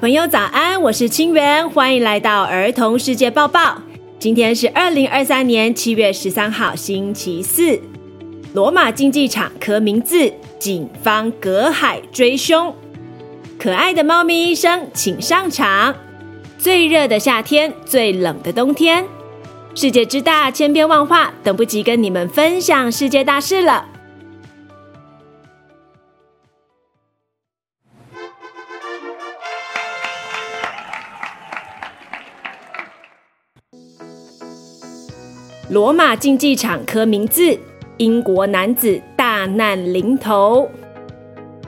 朋友早安，我是清源，欢迎来到儿童世界报报。今天是二零二三年七月十三号，星期四。罗马竞技场刻名字，警方隔海追凶。可爱的猫咪医生，请上场。最热的夏天，最冷的冬天，世界之大，千变万化，等不及跟你们分享世界大事了。罗马竞技场刻名字，英国男子大难临头。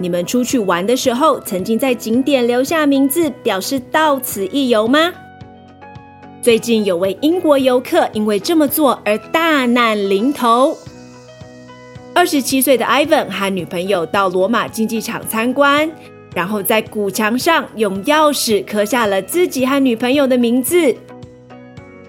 你们出去玩的时候，曾经在景点留下名字，表示到此一游吗？最近有位英国游客因为这么做而大难临头。二十七岁的 Ivan 和女朋友到罗马竞技场参观，然后在古墙上用钥匙刻下了自己和女朋友的名字。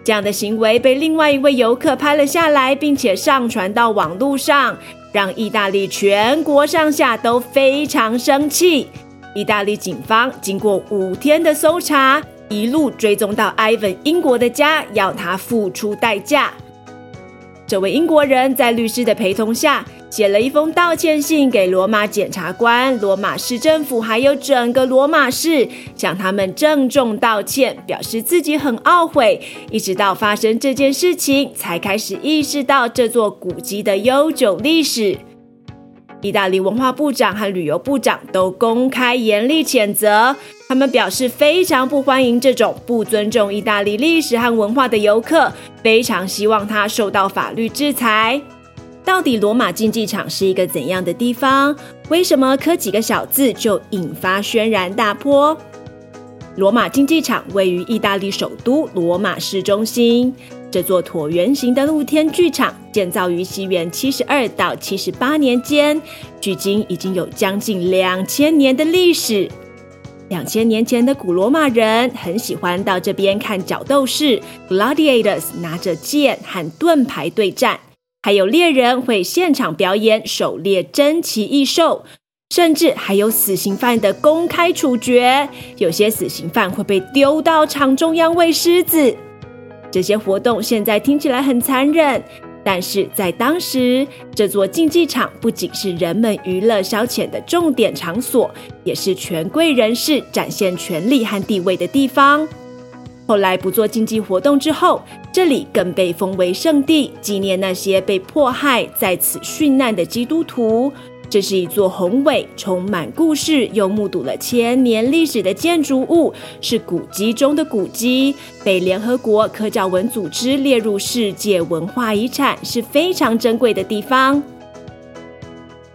这样的行为被另外一位游客拍了下来，并且上传到网络上，让意大利全国上下都非常生气。意大利警方经过五天的搜查，一路追踪到 Ivan 英国的家，要他付出代价。这位英国人在律师的陪同下，写了一封道歉信给罗马检察官、罗马市政府，还有整个罗马市，向他们郑重道歉，表示自己很懊悔。一直到发生这件事情，才开始意识到这座古迹的悠久历史。意大利文化部长和旅游部长都公开严厉谴责，他们表示非常不欢迎这种不尊重意大利历史和文化的游客，非常希望他受到法律制裁。到底罗马竞技场是一个怎样的地方？为什么刻几个小字就引发轩然大波？罗马竞技场位于意大利首都罗马市中心。这座椭圆形的露天剧场建造于西元七十二到七十八年间，距今已经有将近两千年的历史。两千年前的古罗马人很喜欢到这边看角斗士 （gladiators） 拿着剑和盾牌对战。还有猎人会现场表演狩猎珍奇异兽，甚至还有死刑犯的公开处决。有些死刑犯会被丢到场中央喂狮子。这些活动现在听起来很残忍，但是在当时，这座竞技场不仅是人们娱乐消遣的重点场所，也是权贵人士展现权力和地位的地方。后来不做竞技活动之后，这里更被封为圣地，纪念那些被迫害在此殉难的基督徒。这是一座宏伟、充满故事又目睹了千年历史的建筑物，是古迹中的古迹，被联合国科教文组织列入世界文化遗产，是非常珍贵的地方。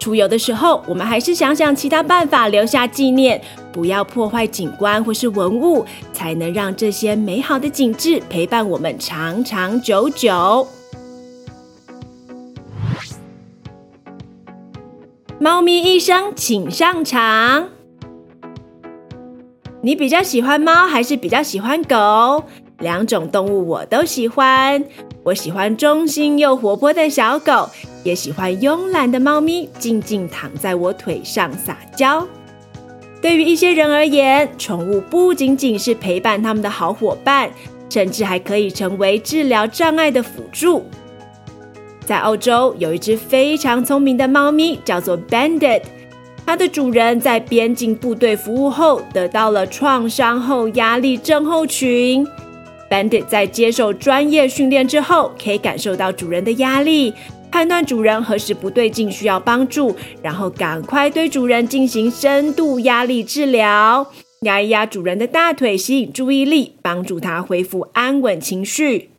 出游的时候，我们还是想想其他办法留下纪念，不要破坏景观或是文物，才能让这些美好的景致陪伴我们长长久久。猫咪医生，请上场。你比较喜欢猫还是比较喜欢狗？两种动物我都喜欢。我喜欢忠心又活泼的小狗。也喜欢慵懒的猫咪，静静躺在我腿上撒娇。对于一些人而言，宠物不仅仅是陪伴他们的好伙伴，甚至还可以成为治疗障碍的辅助。在澳洲，有一只非常聪明的猫咪，叫做 Bandit。它的主人在边境部队服务后，得到了创伤后压力症候群。Bandit 在接受专业训练之后，可以感受到主人的压力。判断主人何时不对劲，需要帮助，然后赶快对主人进行深度压力治疗，压一压主人的大腿，吸引注意力，帮助他恢复安稳情绪。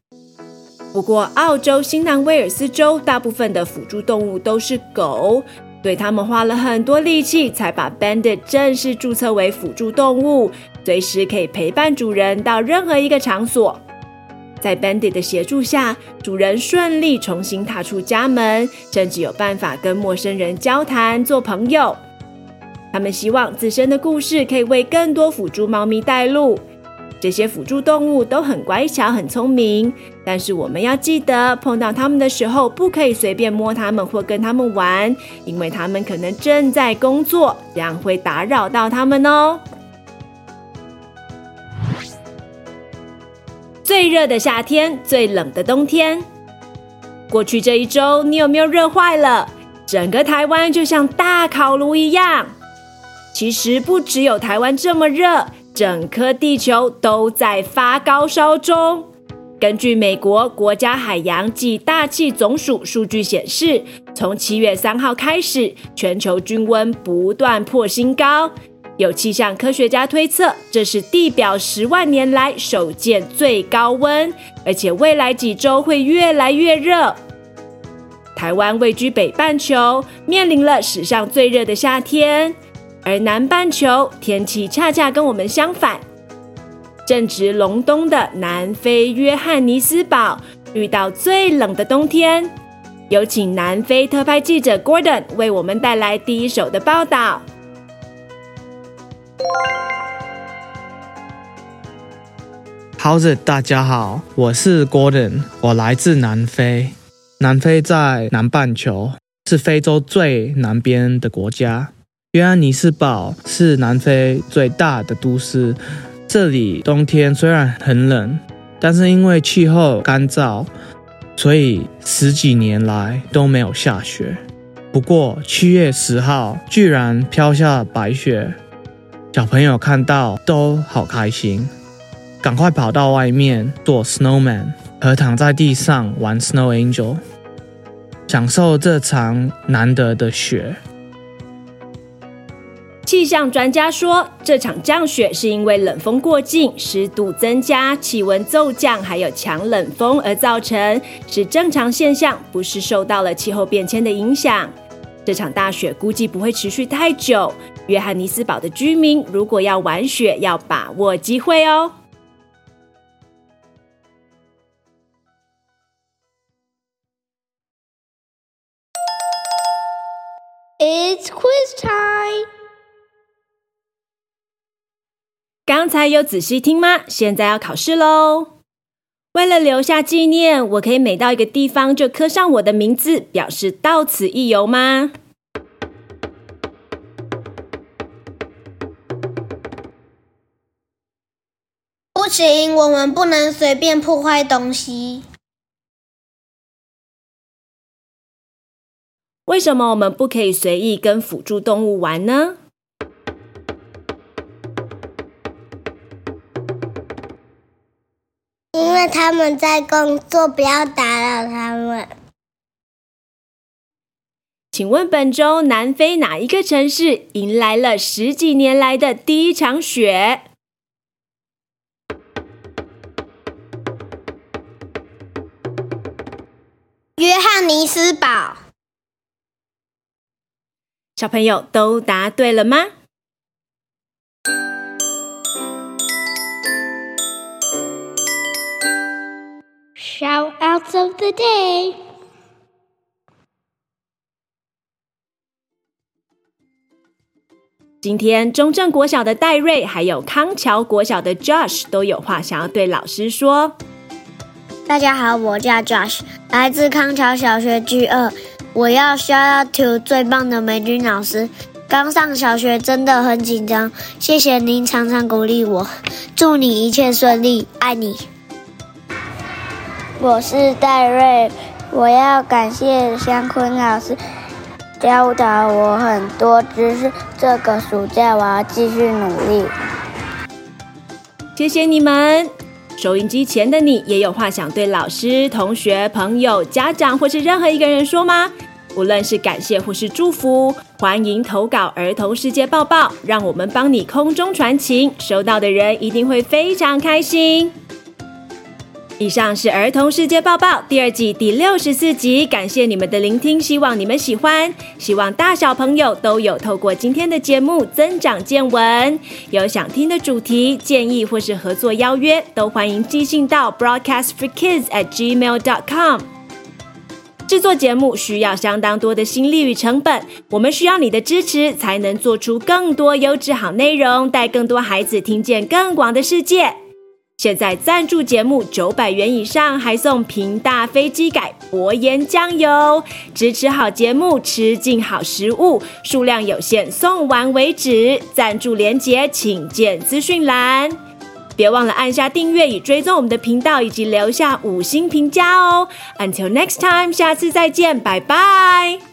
不过，澳洲新南威尔斯州大部分的辅助动物都是狗，对他们花了很多力气才把 Bandit 正式注册为辅助动物，随时可以陪伴主人到任何一个场所。在 Bandit 的协助下，主人顺利重新踏出家门，甚至有办法跟陌生人交谈、做朋友。他们希望自身的故事可以为更多辅助猫咪带路。这些辅助动物都很乖巧很聪明但是我们要记得碰到它们的时候不可以随便摸它们或跟它们玩因为它们可能正在工作这样会打扰到它们哦。最热的夏天最冷的冬天。过去这一周你有没有热坏了？整个台湾就像大烤炉一样。其实不只有台湾这么热整颗地球都在发高烧中。根据美国国家海洋暨大气总署数据显示，从七月三号开始，全球均温不断破新高。有气象科学家推测，这是地表十万年来首见最高温，而且未来几周会越来越热。台湾位居北半球，面临了史上最热的夏天，而南半球天气恰恰跟我们相反。正值隆冬的南非约翰尼斯堡遇到最冷的冬天，有请南非特派记者 Gordon 为我们带来第一手的报道。好的，大家好，我是 Gordon，我来自南非。南非在南半球，是非洲最南边的国家。约翰尼斯堡是南非最大的都市。这里冬天虽然很冷，但是因为气候干燥，所以十几年来都没有下雪。不过七月十号居然飘下白雪，小朋友看到都好开心，赶快跑到外面做 snowman 和躺在地上玩 snow angel，享受这场难得的雪。气象专家说，这场降雪是因为冷锋过境、湿度增加、气温骤降，还有强冷风而造成，是正常现象，不是受到了气候变迁的影响。这场大雪估计不会持续太久。约翰尼斯堡的居民如果要玩雪，要把握机会哦。It's quiz time. 才有仔细听吗？现在要考试喽！为了留下纪念，我可以每到一个地方就刻上我的名字，表示到此一游吗？不行，我们不能随便破坏东西。为什么我们不可以随意跟辅助动物玩呢？因为他们在工作，不要打扰他们。请问本周南非哪一个城市迎来了十几年来的第一场雪？约翰尼斯堡。小朋友都答对了吗？Shoutouts of the day。今天中正国小的戴瑞，还有康桥国小的 Josh 都有话想要对老师说。大家好，我叫 Josh，来自康桥小学 G 二。我要 shout out to 最棒的美君老师。刚上小学真的很紧张，谢谢您常常鼓励我。祝你一切顺利，爱你。我是戴瑞，我要感谢香坤老师教导我很多知识。这个暑假我要继续努力。谢谢你们！收音机前的你也有话想对老师、同学、朋友、家长或是任何一个人说吗？无论是感谢或是祝福，欢迎投稿儿童世界报报，让我们帮你空中传情，收到的人一定会非常开心。以上是儿童世界报报第二季第六十四集，感谢你们的聆听，希望你们喜欢，希望大小朋友都有透过今天的节目增长见闻。有想听的主题建议或是合作邀约，都欢迎寄信到 broadcast for kids at gmail dot com。制作节目需要相当多的心力与成本，我们需要你的支持，才能做出更多优质好内容，带更多孩子听见更广的世界。现在赞助节目九百元以上，还送屏大飞机改薄盐酱油，支持好节目，吃进好食物，数量有限，送完为止。赞助连结请见资讯栏。别忘了按下订阅以追踪我们的频道，以及留下五星评价哦。Until next time，下次再见，拜拜。